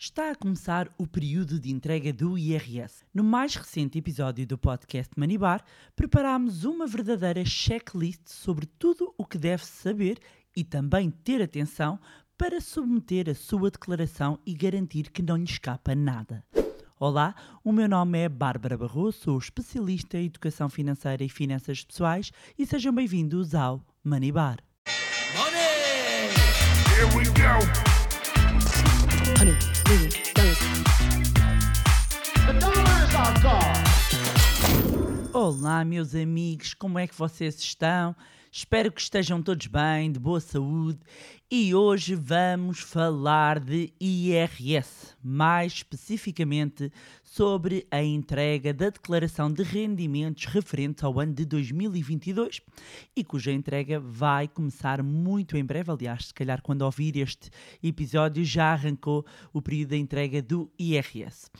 Está a começar o período de entrega do IRS. No mais recente episódio do podcast Manibar, preparámos uma verdadeira checklist sobre tudo o que deve saber e também ter atenção para submeter a sua declaração e garantir que não lhe escapa nada. Olá, o meu nome é Bárbara Barroso, sou especialista em educação financeira e finanças pessoais e sejam bem-vindos ao Manibar. Money! Here we go. Olá, meus amigos, como é que vocês estão? Espero que estejam todos bem, de boa saúde. E hoje vamos falar de IRS, mais especificamente sobre a entrega da declaração de rendimentos referente ao ano de 2022 e cuja entrega vai começar muito em breve. Aliás, se calhar quando ouvir este episódio já arrancou o período da entrega do IRS.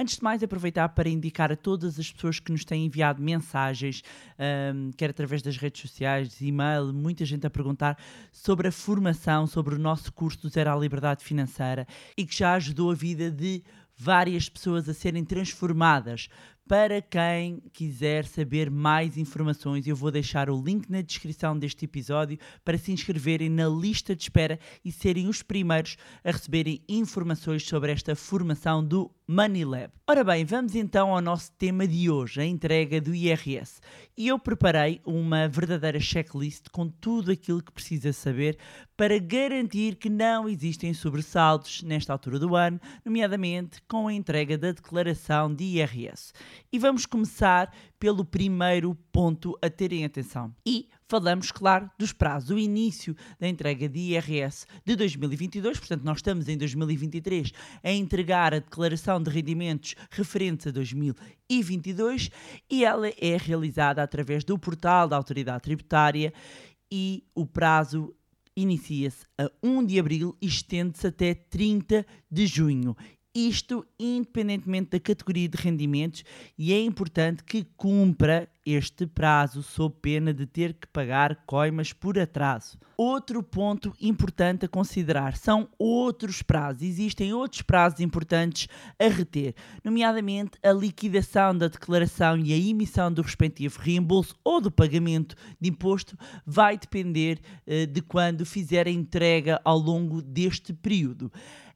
Antes de mais, aproveitar para indicar a todas as pessoas que nos têm enviado mensagens, um, quer através das redes sociais, e-mail, muita gente a perguntar sobre a formação, sobre o nosso curso do Zero à Liberdade Financeira e que já ajudou a vida de várias pessoas a serem transformadas. Para quem quiser saber mais informações, eu vou deixar o link na descrição deste episódio para se inscreverem na lista de espera e serem os primeiros a receberem informações sobre esta formação do Money Lab. Ora bem, vamos então ao nosso tema de hoje, a entrega do IRS. E eu preparei uma verdadeira checklist com tudo aquilo que precisa saber para garantir que não existem sobressaltos nesta altura do ano, nomeadamente com a entrega da declaração de IRS. E vamos começar pelo primeiro ponto a terem atenção. E falamos, claro, dos prazos. O início da entrega de IRS de 2022, portanto, nós estamos em 2023 a entregar a declaração de rendimentos referentes a 2022 e ela é realizada através do portal da Autoridade Tributária e o prazo inicia-se a 1 de abril e estende-se até 30 de junho. Isto independentemente da categoria de rendimentos e é importante que cumpra este prazo sob pena de ter que pagar coimas por atraso. Outro ponto importante a considerar são outros prazos. Existem outros prazos importantes a reter, nomeadamente a liquidação da declaração e a emissão do respectivo reembolso ou do pagamento de imposto vai depender eh, de quando fizer a entrega ao longo deste período.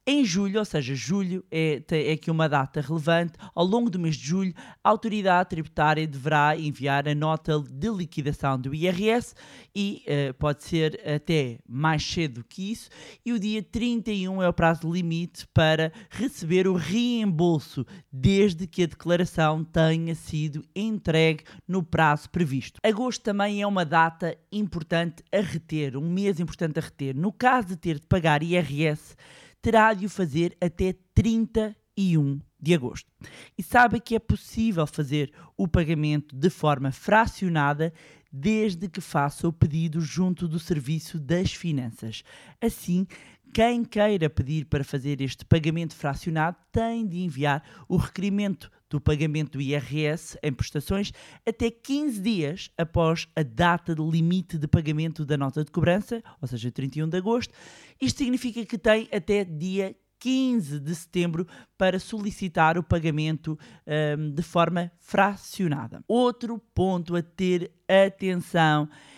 Em julho, ou seja, julho é, é aqui uma data relevante, ao longo do mês de julho, a autoridade tributária deverá enviar a nota de liquidação do IRS e uh, pode ser até mais cedo que isso, e o dia 31 é o prazo limite para receber o reembolso, desde que a declaração tenha sido entregue no prazo previsto. Agosto também é uma data importante a reter, um mês importante a reter. No caso de ter de pagar IRS, terá de o fazer até 31 de agosto. E sabe que é possível fazer o pagamento de forma fracionada desde que faça o pedido junto do Serviço das Finanças. Assim, quem queira pedir para fazer este pagamento fracionado tem de enviar o requerimento do pagamento do IRS em prestações até 15 dias após a data de limite de pagamento da nota de cobrança, ou seja, 31 de agosto. Isto significa que tem até dia 15 de setembro para solicitar o pagamento um, de forma fracionada. Outro ponto a ter atenção é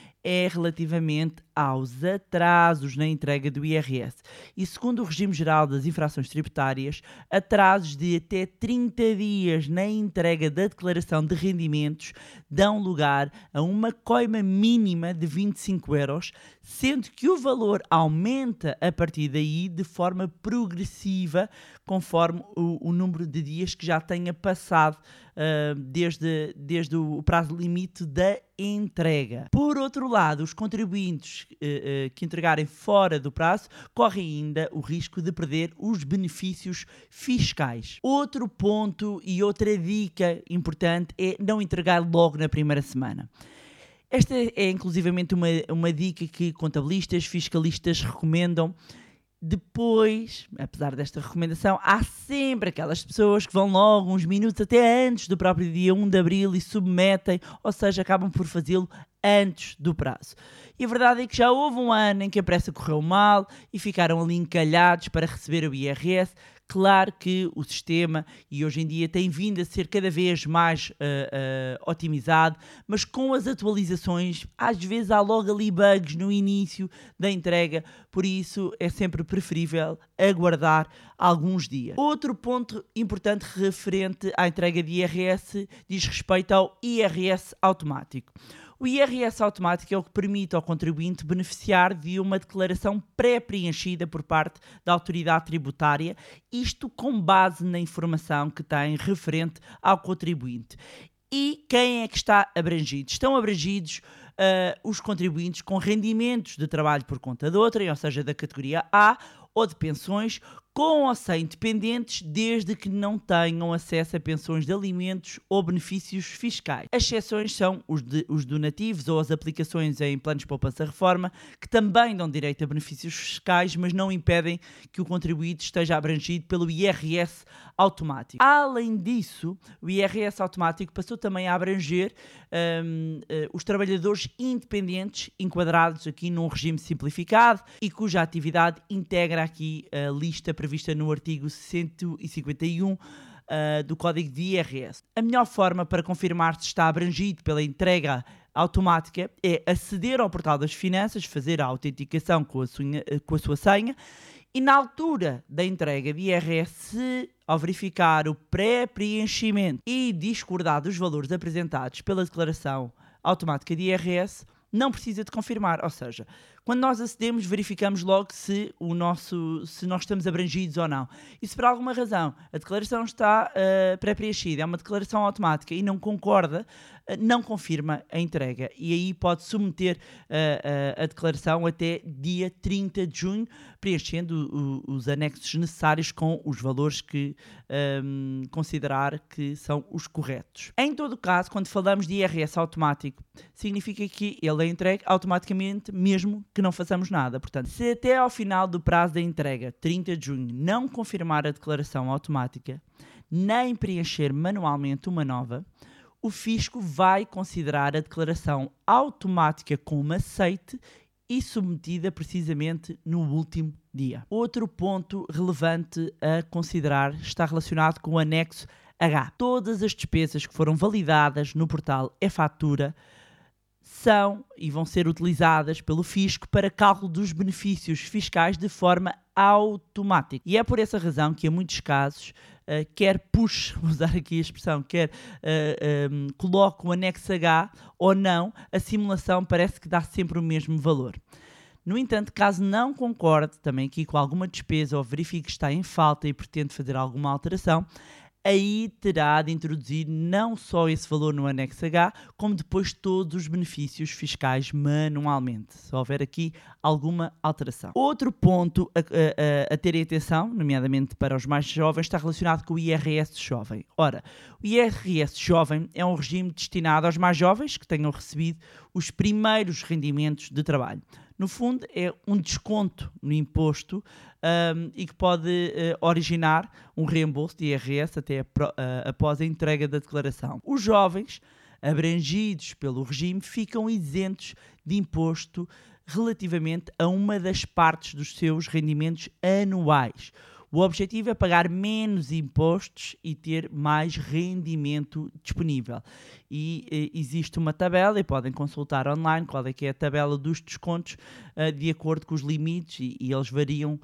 relativamente aos atrasos na entrega do IRS. E segundo o regime geral das infrações tributárias, atrasos de até 30 dias na entrega da declaração de rendimentos dão lugar a uma coima mínima de 25 euros, sendo que o valor aumenta a partir daí de forma progressiva, conforme o, o número de dias que já tenha passado uh, desde, desde o prazo limite da entrega. Por outro lado, os contribuintes uh, uh, que entregarem fora do prazo correm ainda o risco de perder os benefícios fiscais. Outro ponto e outra dica importante é não entregar logo na primeira semana. Esta é inclusivamente uma, uma dica que contabilistas, fiscalistas recomendam depois, apesar desta recomendação, há sempre aquelas pessoas que vão logo uns minutos até antes do próprio dia 1 de abril e submetem, ou seja, acabam por fazê-lo antes do prazo. E a verdade é que já houve um ano em que a pressa correu mal e ficaram ali encalhados para receber o IRS. Claro que o sistema, e hoje em dia, tem vindo a ser cada vez mais uh, uh, otimizado, mas com as atualizações, às vezes há logo ali bugs no início da entrega, por isso é sempre preferível aguardar alguns dias. Outro ponto importante referente à entrega de IRS diz respeito ao IRS automático. O IRS automático é o que permite ao contribuinte beneficiar de uma declaração pré-preenchida por parte da autoridade tributária, isto com base na informação que tem referente ao contribuinte. E quem é que está abrangido? Estão abrangidos uh, os contribuintes com rendimentos de trabalho por conta de outrem, ou seja, da categoria A, ou de pensões, com ou sem dependentes, desde que não tenham acesso a pensões de alimentos ou benefícios fiscais. As exceções são os, de, os donativos ou as aplicações em planos de poupança-reforma, que também dão direito a benefícios fiscais, mas não impedem que o contribuinte esteja abrangido pelo IRS automático. Além disso, o IRS automático passou também a abranger um, uh, eh, os trabalhadores independentes enquadrados aqui num regime simplificado e cuja atividade integra aqui a lista prevista no artigo 151 Uh, do código de IRS. A melhor forma para confirmar se está abrangido pela entrega automática é aceder ao portal das finanças, fazer a autenticação com a, sua, com a sua senha e na altura da entrega de IRS, ao verificar o pré-preenchimento e discordar dos valores apresentados pela declaração automática de IRS, não precisa de confirmar, ou seja, quando nós acedemos, verificamos logo se, o nosso, se nós estamos abrangidos ou não. E se por alguma razão a declaração está uh, pré-preenchida, é uma declaração automática e não concorda, uh, não confirma a entrega. E aí pode submeter uh, a declaração até dia 30 de junho, preenchendo o, os anexos necessários com os valores que um, ehm, considerar que são os corretos. Em todo caso, quando falamos de IRS automático, significa que ele é entregue automaticamente, mesmo que não façamos nada. Portanto, se até ao final do prazo da entrega, 30 de junho, não confirmar a declaração automática, nem preencher manualmente uma nova, o fisco vai considerar a declaração automática como aceite e submetida precisamente no último dia. Outro ponto relevante a considerar está relacionado com o anexo H. Todas as despesas que foram validadas no portal e-fatura são e vão ser utilizadas pelo fisco para cálculo dos benefícios fiscais de forma automática. E é por essa razão que, em muitos casos, uh, quer push, vou usar aqui a expressão, quer uh, eh, um, ehm, o anexo H ou não, a simulação parece que dá sempre o mesmo valor. No entanto, caso não concorde também aqui com alguma despesa ou verifique que está em falta e pretende fazer alguma alteração, aí terá de introduzir não só esse valor no anexo H, como depois todos os benefícios fiscais manualmente, se houver aqui alguma alteração. Outro ponto a, a, a ter atenção, nomeadamente para os mais jovens, está relacionado com o IRS jovem. Ora, o IRS jovem é um regime destinado aos mais jovens que tenham recebido os primeiros rendimentos de trabalho. No fundo, é um desconto no imposto um, e que pode uh, originar um reembolso de IRS até a, uh, após a entrega da declaração. Os jovens abrangidos pelo regime ficam isentos de imposto relativamente a uma das partes dos seus rendimentos anuais. O objetivo é pagar menos impostos e ter mais rendimento disponível. E eh, existe uma tabela, e podem consultar online qual é que é a tabela dos descontos uh, de acordo com os limites, e, e eles variam,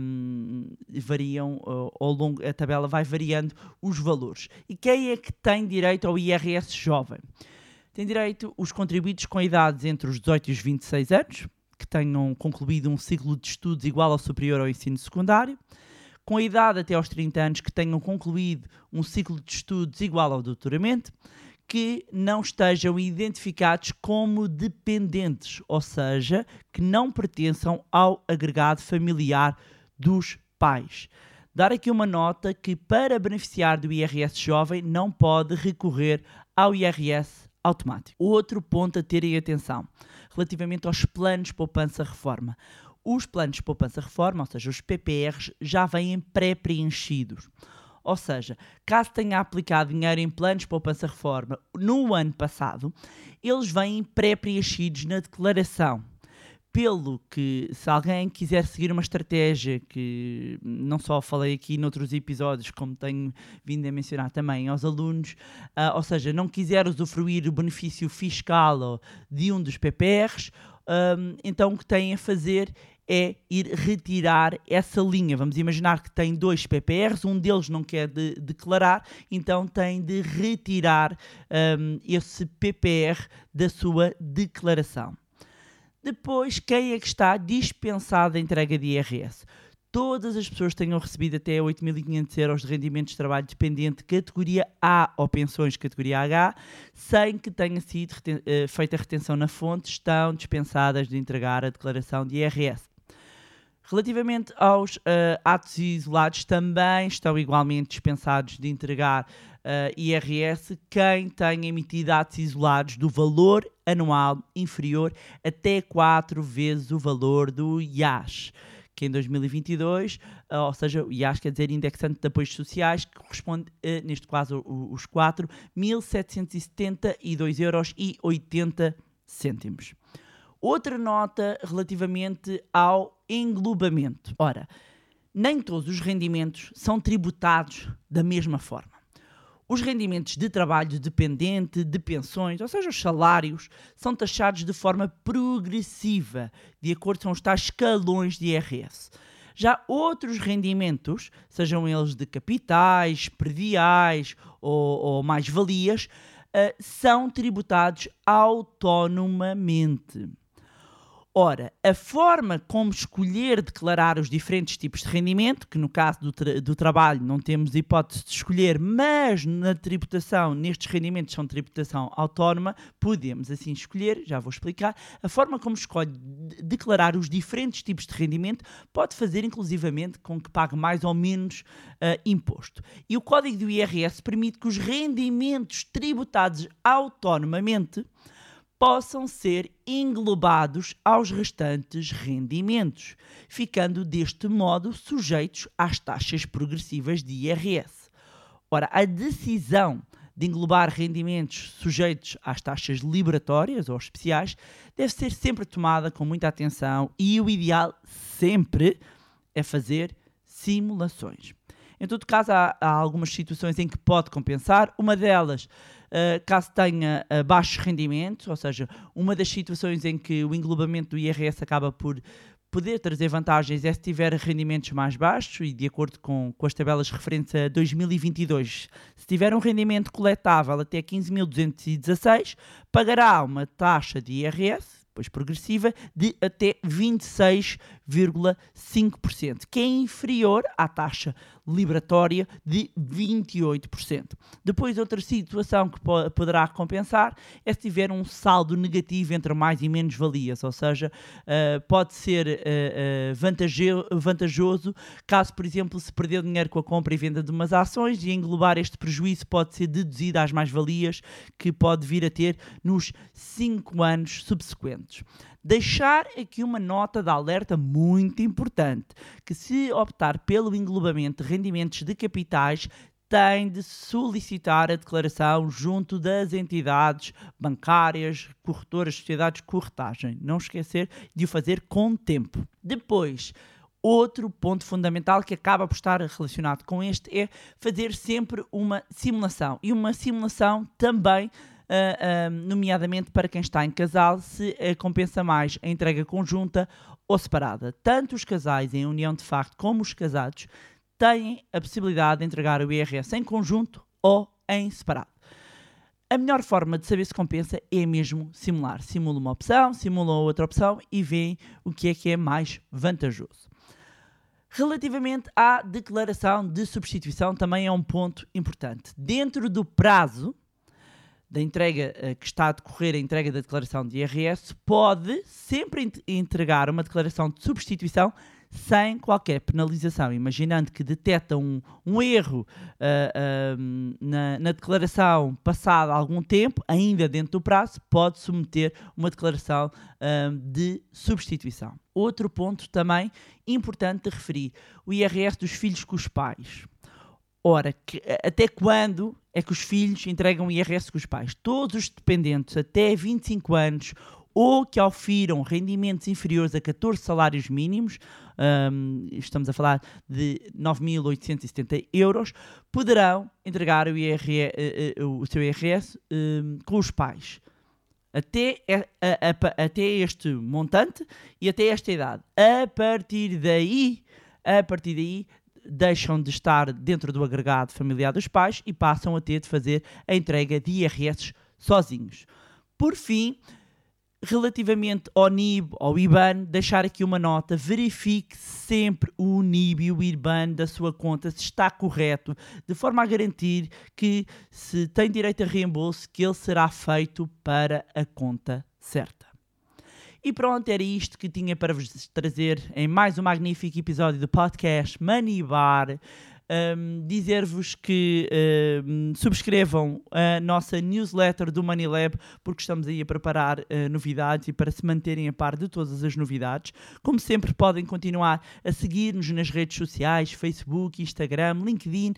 um, variam uh, ao longo, a tabela vai variando os valores. E quem é que tem direito ao IRS jovem? Tem direito os contribuintes com idades entre os 18 e os 26 anos, que tenham concluído um ciclo de estudos igual ou superior ao ensino secundário, com a idade até aos 30 anos que tenham concluído um ciclo de estudos igual ao doutoramento, que não estejam identificados como dependentes, ou seja, que não pertençam ao agregado familiar dos pais. Dar aqui uma nota que para beneficiar do IRS jovem não pode recorrer ao IRS automático. Outro ponto a terem atenção relativamente aos planos poupança-reforma. Os planos de poupança-reforma, ou seja, os PPRs, já vêm pré-preenchidos. Ou seja, caso tenha aplicado dinheiro em planos de poupança-reforma no ano passado, eles vêm pré-preenchidos na declaração. pelo que, se alguém quiser seguir uma estratégia que não só falei aqui noutros episódios, como tenho vindo a mencionar também aos alunos, ah, ou seja, não quiser usufruir o benefício fiscal de um dos PPRs, ahm, então o que tem a fazer é ir retirar essa linha. Vamos imaginar que tem dois PPRs, um deles não quer de- declarar, então tem de retirar ahm, esse PPR da sua declaração. Depois, quem é que está dispensado da entrega de IRS? Todas as pessoas que tenham recebido até 8.500 euros de rendimentos de trabalho dependente categoria A ou pensões categoria H, sem que tenha sido eh, feita a retenção na fonte, estão dispensadas de entregar a declaração de IRS. Relativamente aos eh, atos isolados, também estão igualmente dispensados de entregar eh, IRS quem tenha emitido atos isolados do valor anual inferior até 4 vezes o valor do IAS, que em 2022, eh, ou seja, o IAS quer dizer indexante de apoios sociais, que corresponde, neste caso, os 4, 1.772 euros 80 cêntimos. Outra nota relativamente ao englobamento. Ora, nem todos os rendimentos são tributados da mesma forma. Os rendimentos de trabalho dependente, de pensões, ou seja, os salários, são taxados de forma progressiva, de acordo com os tais escalões de IRS. Já outros rendimentos, sejam eles de capitais, prediais ou, ou mais-valias, eh, são tributados autonomamente. Ora, a forma como escolher declarar os diferentes tipos de rendimento, que no caso do, tra- do trabalho não temos hipótese de escolher, mas na tributação, nestes rendimentos são tributação autónoma, podemos assim escolher, já vou explicar, a forma como escolhe de- declarar os diferentes tipos de rendimento pode fazer inclusivamente com que pague mais ou menos ah, imposto. E o código do IRS permite que os rendimentos tributados autonomamente possam ser englobados aos restantes rendimentos, ficando deste modo sujeitos às taxas progressivas de IRS. Ora, a decisão de englobar rendimentos sujeitos às taxas liberatórias ou especiais deve ser sempre tomada com muita atenção e o ideal sempre é fazer simulações. Em todo caso, há, há algumas situações em que pode compensar. Uma delas, eh, caso tenha eh, baixos rendimentos, ou seja, uma das situações em que o englobamento do IRS acaba por poder trazer vantagens é se tiver rendimentos mais baixos e de acordo com, com as tabelas referentes a 2022. Se tiver um rendimento coletável até 15.216, pagará uma taxa de IRS, depois progressiva, de até 26,5%, que é inferior à taxa liberatória de 28%. Depois, outra situação que po- poderá compensar é se tiver um saldo negativo entre mais e menos valias, ou seja, eh, pode ser eh, vantajo- vantajoso caso, por exemplo, se perder dinheiro com a compra e venda de umas ações e englobar este prejuízo pode ser deduzido às mais-valias que pode vir a ter nos 5 anos subsequentes. Deixar aqui uma nota de alerta muito importante, que se optar pelo englobamento de rendimentos de capitais, tem de solicitar a declaração junto das entidades bancárias, corretoras, sociedades de corretagem. Não esquecer de o fazer com tempo. Depois, outro ponto fundamental que acaba por estar relacionado com este é fazer sempre uma simulação. E uma simulação também ah, nomeadamente para quem está em casal, se eh, compensa mais a entrega conjunta ou separada. Tanto os casais em união de facto como os casados têm a possibilidade de entregar o IRS em conjunto ou em separado. A melhor forma de saber se compensa é mesmo simular. Simula uma opção, simula outra opção e vê o que é que é mais vantajoso. Relativamente à declaração de substituição, também é um ponto importante. Dentro do prazo da entrega eh, que está a decorrer a entrega da declaração de IRS, pode sempre ent- entregar uma declaração de substituição sem qualquer penalização, imaginando que detecta um, um erro ah, ah, na, na declaração passado algum tempo, ainda dentro do prazo, pode submeter uma declaração ah, de substituição. Outro ponto também importante de referir: o IRS dos filhos com os pais. Ora, que- até quando é que os filhos entregam o IRS com os pais? Todos os dependentes até 25 anos ou que ofiram rendimentos inferiores a 14 salários mínimos, um, estamos a falar de 9.870 euros, poderão entregar o, IRE, uh, uh, o seu IRS um, com os pais. Até, a, a, até este montante e até esta idade. A partir daí, a partir daí, deixam de estar dentro do agregado familiar dos pais e passam a ter de fazer a entrega de IRS sozinhos. Por fim, relativamente ao NIB, ao IBAN, deixar aqui uma nota, verifique sempre o NIB e o IBAN da sua conta se está correto, de forma a garantir que se tem direito a reembolso, que ele será feito para a conta certa. E pronto, era isto que tinha para vos trazer em mais um magnífico episódio do podcast Money Bar. Um, dizer-vos que um, subscrevam a nossa newsletter do Money Lab, porque estamos aí a preparar uh, novidades e para se manterem a par de todas as novidades. Como sempre, podem continuar a seguir-nos nas redes sociais: Facebook, Instagram, LinkedIn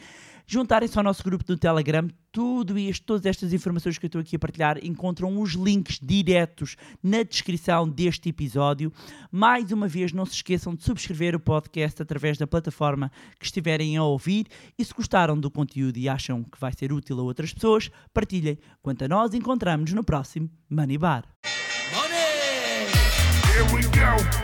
juntarem-se ao nosso grupo do Telegram. Tudo isto, todas estas informações que eu estou aqui a partilhar, encontram os links diretos na descrição deste episódio. Mais uma vez, não se esqueçam de subscrever o podcast através da plataforma que estiverem a ouvir. E se gostaram do conteúdo e acham que vai ser útil a outras pessoas, partilhem. Quanto a nós, encontramos no próximo Money Bar. Money! Here we go.